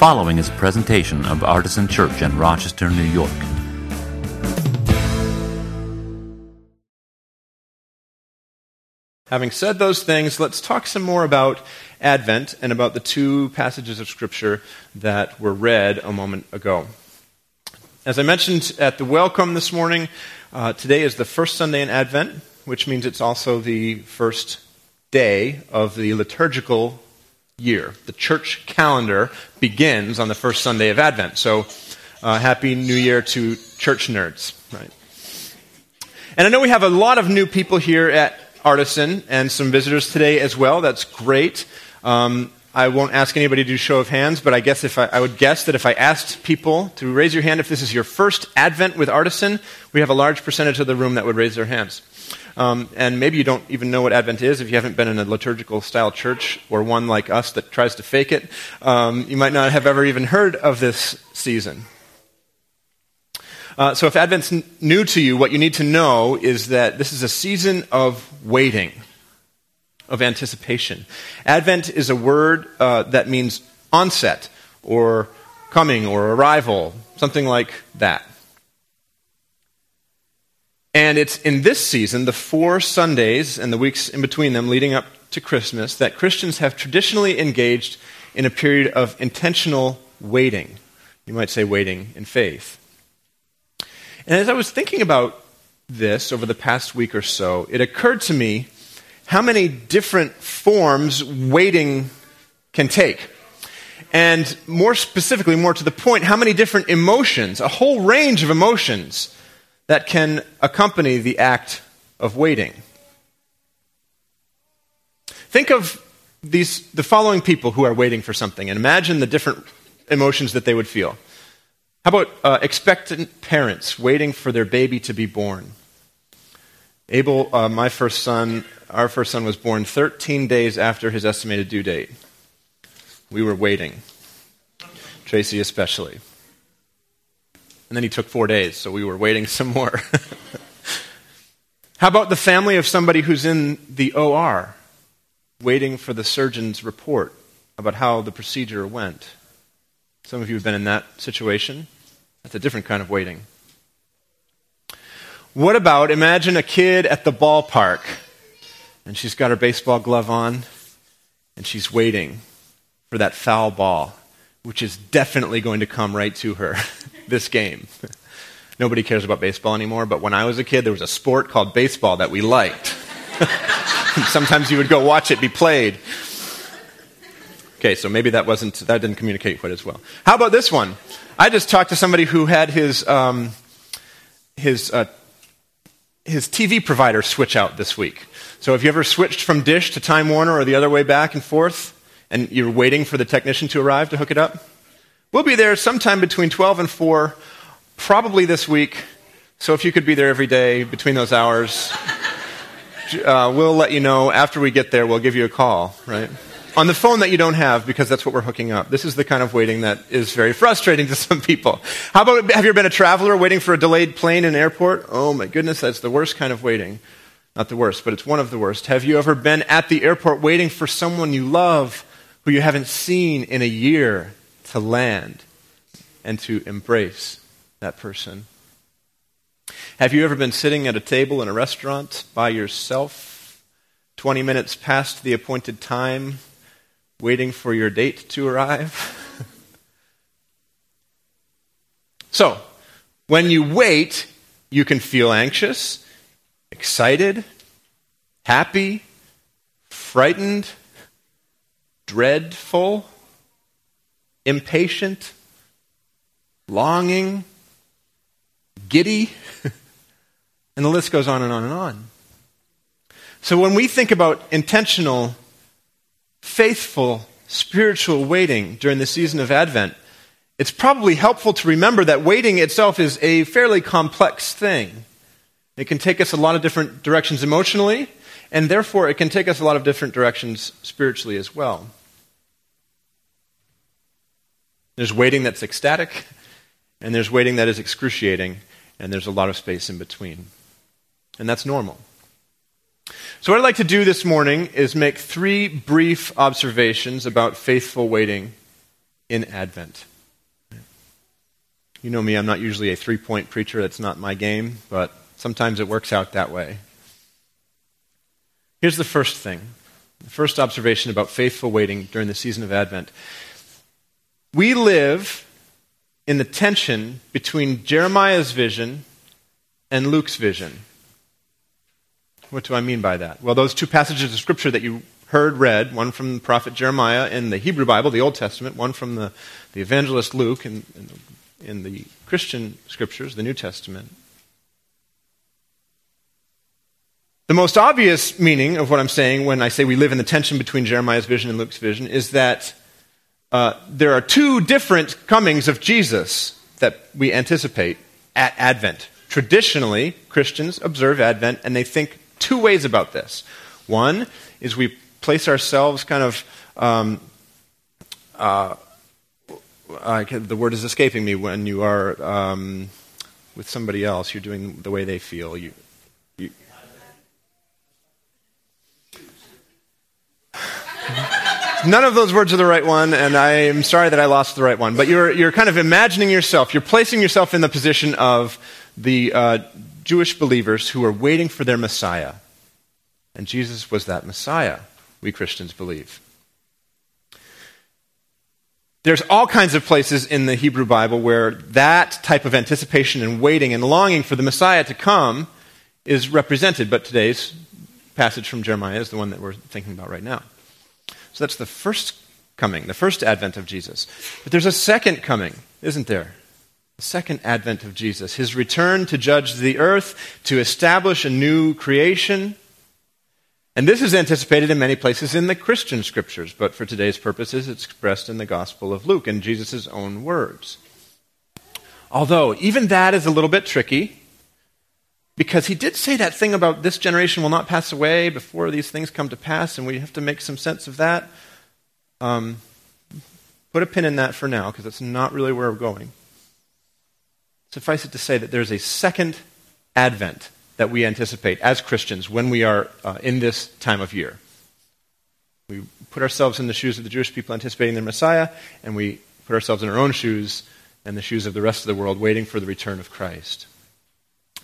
following is a presentation of Artisan Church in Rochester, New York. Having said those things, let's talk some more about Advent and about the two passages of Scripture that were read a moment ago. As I mentioned at the welcome this morning, uh, today is the first Sunday in Advent, which means it's also the first day of the liturgical year. The church calendar begins on the first Sunday of Advent. So, uh, Happy New Year to church nerds, right? And I know we have a lot of new people here at Artisan and some visitors today as well. That's great. Um, I won't ask anybody to do show of hands, but I guess if I, I, would guess that if I asked people to raise your hand if this is your first Advent with Artisan, we have a large percentage of the room that would raise their hands. Um, and maybe you don't even know what Advent is if you haven't been in a liturgical style church or one like us that tries to fake it. Um, you might not have ever even heard of this season. Uh, so if Advent's n- new to you, what you need to know is that this is a season of waiting of anticipation. Advent is a word uh, that means onset or coming or arrival, something like that. And it's in this season, the four Sundays and the weeks in between them leading up to Christmas, that Christians have traditionally engaged in a period of intentional waiting. You might say waiting in faith. And as I was thinking about this over the past week or so, it occurred to me how many different forms waiting can take. And more specifically, more to the point, how many different emotions, a whole range of emotions, that can accompany the act of waiting. Think of these, the following people who are waiting for something and imagine the different emotions that they would feel. How about uh, expectant parents waiting for their baby to be born? Abel, uh, my first son, our first son was born 13 days after his estimated due date. We were waiting. Tracy, especially. And then he took four days, so we were waiting some more. How about the family of somebody who's in the OR, waiting for the surgeon's report about how the procedure went? Some of you have been in that situation. That's a different kind of waiting. What about imagine a kid at the ballpark and she's got her baseball glove on, and she's waiting for that foul ball, which is definitely going to come right to her this game. Nobody cares about baseball anymore, but when I was a kid, there was a sport called baseball that we liked. Sometimes you would go watch it be played. Okay, so maybe that wasn't that didn't communicate quite as well. How about this one? I just talked to somebody who had his um, his uh, his TV provider switch out this week. So if you ever switched from Dish to Time Warner or the other way back and forth, and you're waiting for the technician to arrive to hook it up, we'll be there sometime between 12 and 4, probably this week. So if you could be there every day between those hours, uh, we'll let you know after we get there. We'll give you a call, right? On the phone that you don't have because that's what we're hooking up. This is the kind of waiting that is very frustrating to some people. How about have you ever been a traveler waiting for a delayed plane in an airport? Oh my goodness, that's the worst kind of waiting. Not the worst, but it's one of the worst. Have you ever been at the airport waiting for someone you love who you haven't seen in a year to land and to embrace that person? Have you ever been sitting at a table in a restaurant by yourself, 20 minutes past the appointed time, waiting for your date to arrive? so, when you wait, you can feel anxious excited, happy, frightened, dreadful, impatient, longing, giddy, and the list goes on and on and on. So when we think about intentional, faithful, spiritual waiting during the season of Advent, it's probably helpful to remember that waiting itself is a fairly complex thing. It can take us a lot of different directions emotionally, and therefore it can take us a lot of different directions spiritually as well. There's waiting that's ecstatic, and there's waiting that is excruciating, and there's a lot of space in between. And that's normal. So, what I'd like to do this morning is make three brief observations about faithful waiting in Advent. You know me, I'm not usually a three point preacher. That's not my game, but sometimes it works out that way. Here's the first thing the first observation about faithful waiting during the season of Advent. We live in the tension between Jeremiah's vision and Luke's vision. What do I mean by that? Well, those two passages of Scripture that you heard read, one from the prophet Jeremiah in the Hebrew Bible, the Old Testament, one from the, the evangelist Luke in, in, the, in the Christian Scriptures, the New Testament. The most obvious meaning of what I'm saying when I say we live in the tension between Jeremiah's vision and Luke's vision is that uh, there are two different comings of Jesus that we anticipate at Advent. Traditionally, Christians observe Advent and they think two ways about this. One is we place ourselves kind of, um, uh, the word is escaping me when you are um, with somebody else, you're doing the way they feel. You, None of those words are the right one, and I am sorry that I lost the right one. But you're, you're kind of imagining yourself, you're placing yourself in the position of the uh, Jewish believers who are waiting for their Messiah. And Jesus was that Messiah, we Christians believe. There's all kinds of places in the Hebrew Bible where that type of anticipation and waiting and longing for the Messiah to come is represented, but today's passage from Jeremiah is the one that we're thinking about right now. So that's the first coming, the first advent of Jesus. But there's a second coming, isn't there? The second advent of Jesus, his return to judge the earth, to establish a new creation. And this is anticipated in many places in the Christian scriptures, but for today's purposes, it's expressed in the Gospel of Luke in Jesus' own words. Although, even that is a little bit tricky because he did say that thing about this generation will not pass away before these things come to pass, and we have to make some sense of that. Um, put a pin in that for now, because that's not really where we're going. Suffice it to say that there's a second advent that we anticipate as Christians when we are uh, in this time of year. We put ourselves in the shoes of the Jewish people anticipating their Messiah, and we put ourselves in our own shoes and the shoes of the rest of the world waiting for the return of Christ.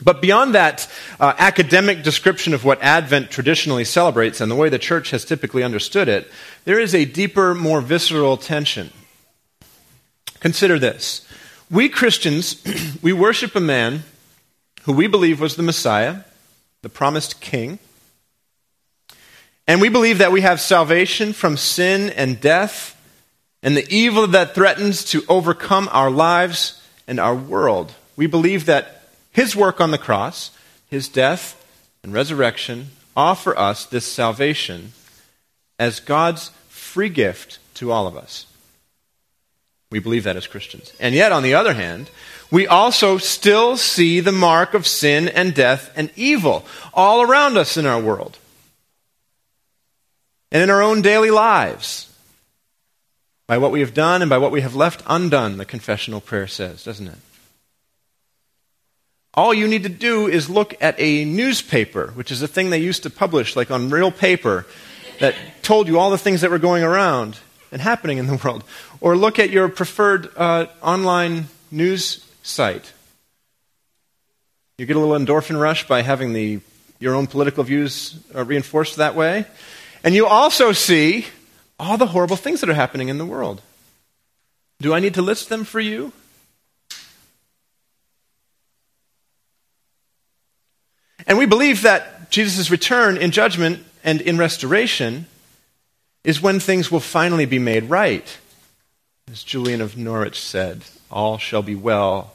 But beyond that uh, academic description of what Advent traditionally celebrates and the way the church has typically understood it, there is a deeper, more visceral tension. Consider this. We Christians, we worship a man who we believe was the Messiah, the promised king. And we believe that we have salvation from sin and death and the evil that threatens to overcome our lives and our world. We believe that his work on the cross, his death and resurrection, offer us this salvation as God's free gift to all of us. We believe that as Christians. And yet, on the other hand, we also still see the mark of sin and death and evil all around us in our world and in our own daily lives. By what we have done and by what we have left undone, the confessional prayer says, doesn't it? All you need to do is look at a newspaper, which is a thing they used to publish, like on real paper, that told you all the things that were going around and happening in the world. Or look at your preferred uh, online news site. You get a little endorphin rush by having the, your own political views uh, reinforced that way. And you also see all the horrible things that are happening in the world. Do I need to list them for you? And we believe that Jesus' return in judgment and in restoration is when things will finally be made right. As Julian of Norwich said, all shall be well,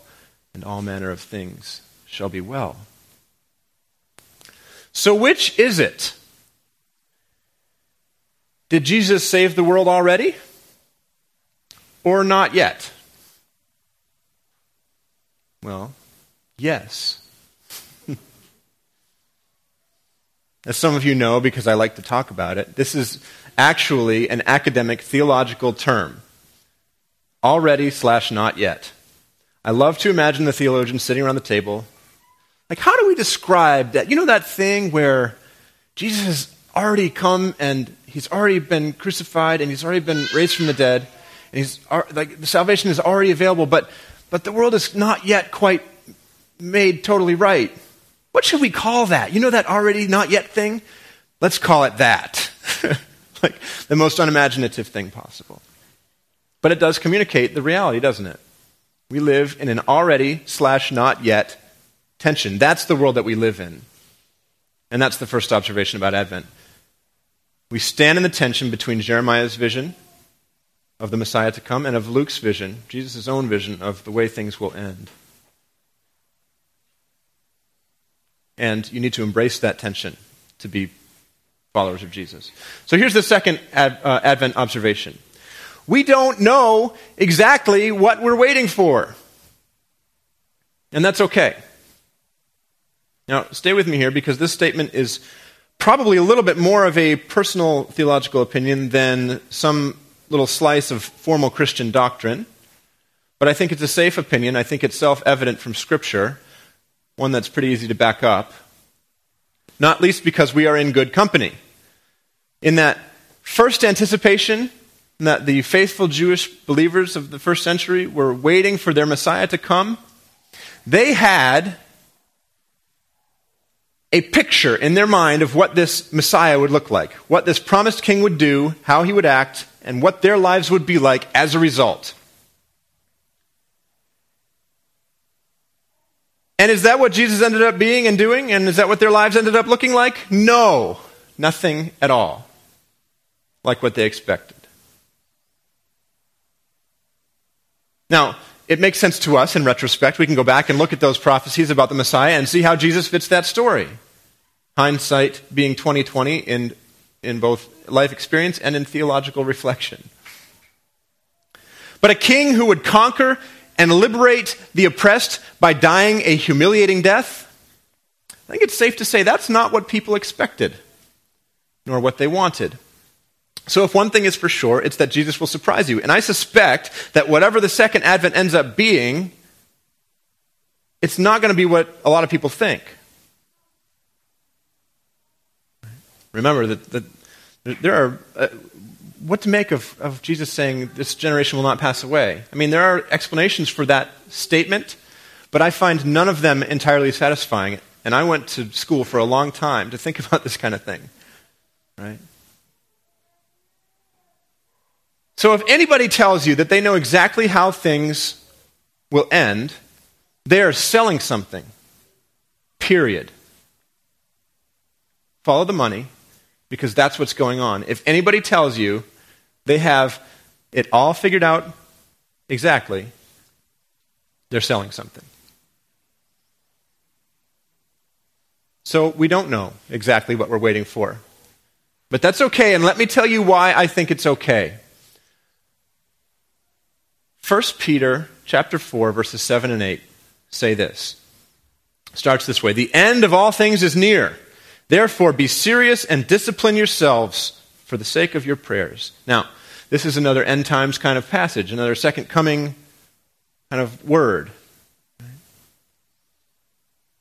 and all manner of things shall be well. So, which is it? Did Jesus save the world already? Or not yet? Well, yes. As some of you know, because I like to talk about it, this is actually an academic theological term. Already slash not yet. I love to imagine the theologians sitting around the table. Like, how do we describe that? You know that thing where Jesus has already come and he's already been crucified and he's already been raised from the dead, and he's like the salvation is already available, but but the world is not yet quite made totally right. What should we call that? You know that already not yet thing? Let's call it that. like the most unimaginative thing possible. But it does communicate the reality, doesn't it? We live in an already slash not yet tension. That's the world that we live in. And that's the first observation about Advent. We stand in the tension between Jeremiah's vision of the Messiah to come and of Luke's vision, Jesus' own vision of the way things will end. And you need to embrace that tension to be followers of Jesus. So here's the second ad, uh, Advent observation we don't know exactly what we're waiting for. And that's okay. Now, stay with me here because this statement is probably a little bit more of a personal theological opinion than some little slice of formal Christian doctrine. But I think it's a safe opinion. I think it's self evident from Scripture, one that's pretty easy to back up. Not least because we are in good company. In that first anticipation, that the faithful Jewish believers of the first century were waiting for their Messiah to come, they had a picture in their mind of what this Messiah would look like, what this promised king would do, how he would act, and what their lives would be like as a result. And is that what Jesus ended up being and doing? And is that what their lives ended up looking like? No, nothing at all like what they expected. Now, it makes sense to us in retrospect. We can go back and look at those prophecies about the Messiah and see how Jesus fits that story. Hindsight being 2020 in, in both life experience and in theological reflection. But a king who would conquer and liberate the oppressed by dying a humiliating death, I think it's safe to say that's not what people expected, nor what they wanted. So, if one thing is for sure, it's that Jesus will surprise you. And I suspect that whatever the second advent ends up being, it's not going to be what a lot of people think. Remember that, that there are. Uh, What to make of, of Jesus saying this generation will not pass away? I mean, there are explanations for that statement, but I find none of them entirely satisfying. And I went to school for a long time to think about this kind of thing. Right? So if anybody tells you that they know exactly how things will end, they are selling something. Period. Follow the money because that's what's going on. If anybody tells you they have it all figured out exactly, they're selling something. So we don't know exactly what we're waiting for. But that's okay, and let me tell you why I think it's okay. 1 Peter chapter 4 verses 7 and 8 say this. Starts this way, "The end of all things is near. Therefore be serious and discipline yourselves for the sake of your prayers." Now, this is another end times kind of passage, another second coming kind of word.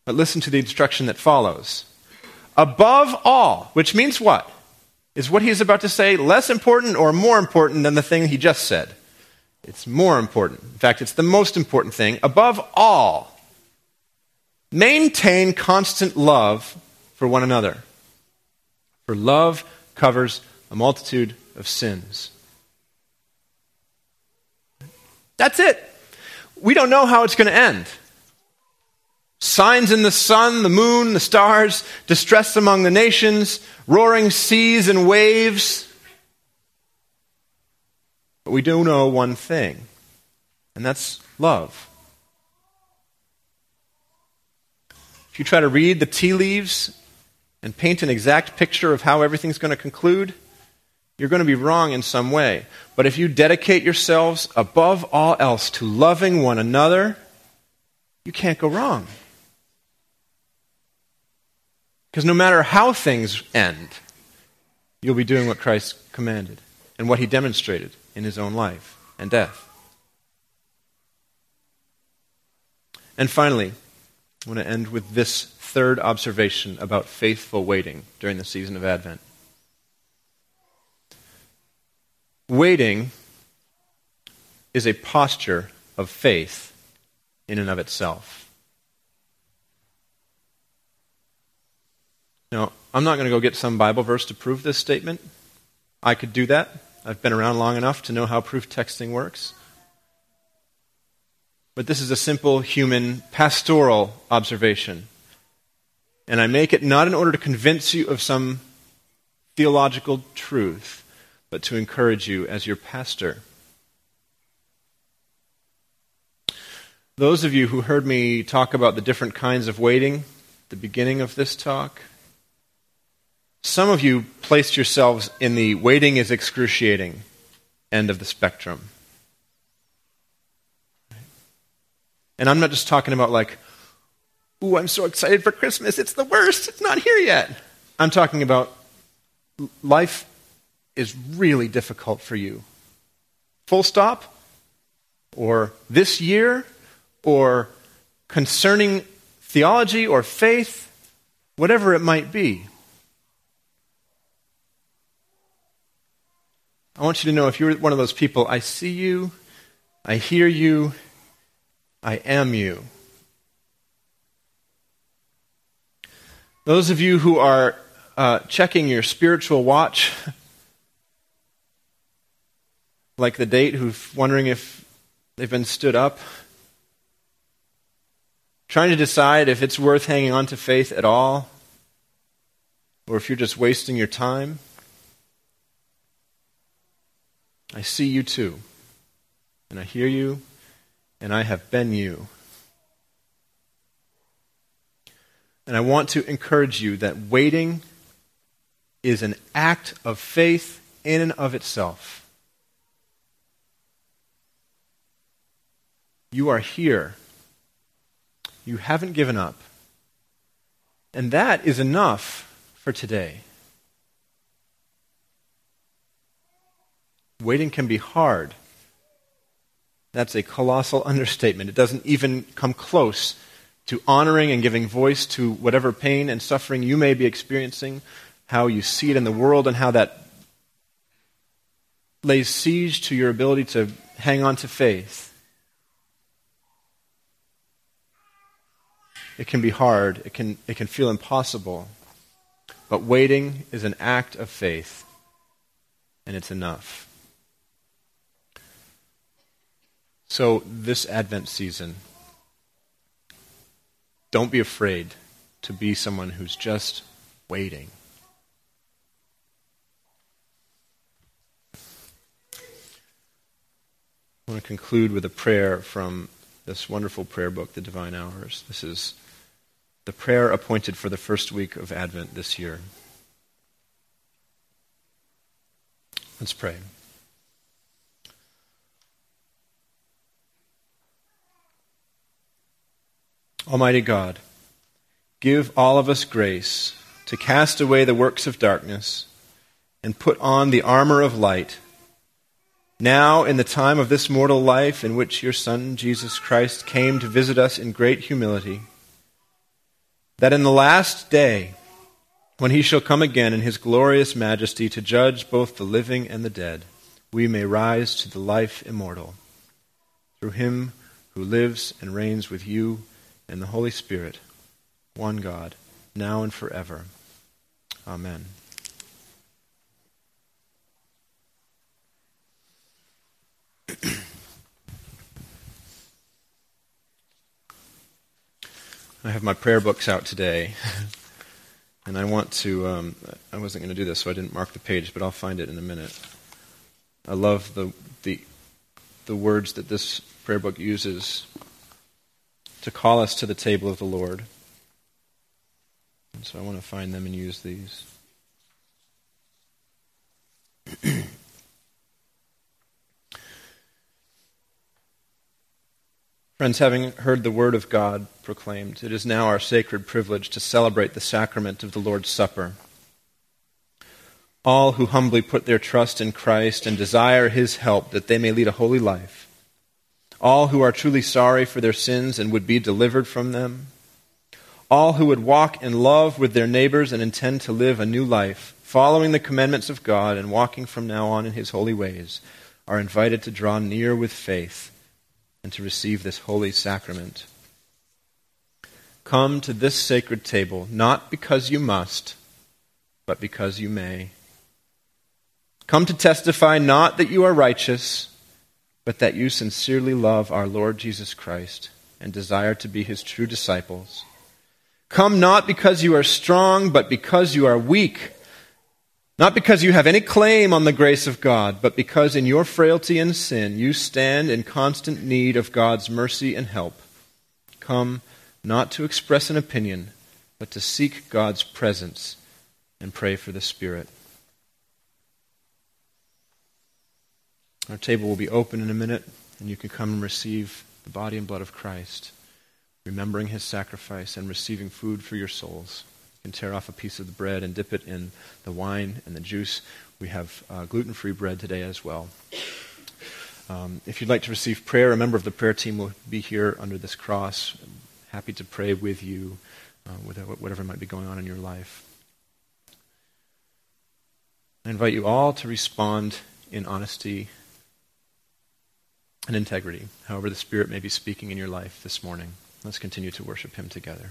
But listen to the instruction that follows. Above all, which means what? Is what he is about to say less important or more important than the thing he just said? It's more important. In fact, it's the most important thing. Above all, maintain constant love for one another. For love covers a multitude of sins. That's it. We don't know how it's going to end. Signs in the sun, the moon, the stars, distress among the nations, roaring seas and waves. But we do know one thing, and that's love. If you try to read the tea leaves and paint an exact picture of how everything's going to conclude, you're going to be wrong in some way. But if you dedicate yourselves above all else to loving one another, you can't go wrong. Because no matter how things end, you'll be doing what Christ commanded and what he demonstrated in his own life and death. And finally, I want to end with this third observation about faithful waiting during the season of Advent. Waiting is a posture of faith in and of itself. Now, I'm not going to go get some Bible verse to prove this statement. I could do that. I've been around long enough to know how proof texting works. But this is a simple human pastoral observation. And I make it not in order to convince you of some theological truth, but to encourage you as your pastor. Those of you who heard me talk about the different kinds of waiting, the beginning of this talk, some of you placed yourselves in the waiting is excruciating end of the spectrum. And I'm not just talking about like, ooh, I'm so excited for Christmas. It's the worst. It's not here yet. I'm talking about life is really difficult for you. Full stop? Or this year? Or concerning theology or faith? Whatever it might be. I want you to know if you're one of those people, I see you, I hear you, I am you. Those of you who are uh, checking your spiritual watch, like the date, who's wondering if they've been stood up, trying to decide if it's worth hanging on to faith at all, or if you're just wasting your time. I see you too, and I hear you, and I have been you. And I want to encourage you that waiting is an act of faith in and of itself. You are here. You haven't given up. And that is enough for today. Waiting can be hard. That's a colossal understatement. It doesn't even come close to honoring and giving voice to whatever pain and suffering you may be experiencing, how you see it in the world, and how that lays siege to your ability to hang on to faith. It can be hard, it can, it can feel impossible. But waiting is an act of faith, and it's enough. So, this Advent season, don't be afraid to be someone who's just waiting. I want to conclude with a prayer from this wonderful prayer book, The Divine Hours. This is the prayer appointed for the first week of Advent this year. Let's pray. Almighty God, give all of us grace to cast away the works of darkness and put on the armor of light. Now, in the time of this mortal life in which your Son, Jesus Christ, came to visit us in great humility, that in the last day, when he shall come again in his glorious majesty to judge both the living and the dead, we may rise to the life immortal. Through him who lives and reigns with you and the Holy Spirit, one God, now and forever. Amen. I have my prayer books out today, and I want to. Um, I wasn't going to do this, so I didn't mark the page, but I'll find it in a minute. I love the the the words that this prayer book uses to call us to the table of the Lord. And so I want to find them and use these. Friends, having heard the word of God proclaimed, it is now our sacred privilege to celebrate the sacrament of the Lord's Supper. All who humbly put their trust in Christ and desire his help that they may lead a holy life all who are truly sorry for their sins and would be delivered from them, all who would walk in love with their neighbors and intend to live a new life, following the commandments of God and walking from now on in his holy ways, are invited to draw near with faith and to receive this holy sacrament. Come to this sacred table not because you must, but because you may. Come to testify not that you are righteous, but that you sincerely love our Lord Jesus Christ and desire to be his true disciples. Come not because you are strong, but because you are weak not because you have any claim on the grace of God, but because in your frailty and sin you stand in constant need of God's mercy and help. Come not to express an opinion, but to seek God's presence and pray for the Spirit. Our table will be open in a minute, and you can come and receive the body and blood of Christ, remembering his sacrifice and receiving food for your souls. You can tear off a piece of the bread and dip it in the wine and the juice. We have uh, gluten free bread today as well. Um, if you'd like to receive prayer, a member of the prayer team will be here under this cross. I'm happy to pray with you uh, with whatever might be going on in your life. I invite you all to respond in honesty and integrity, however the Spirit may be speaking in your life this morning. Let's continue to worship Him together.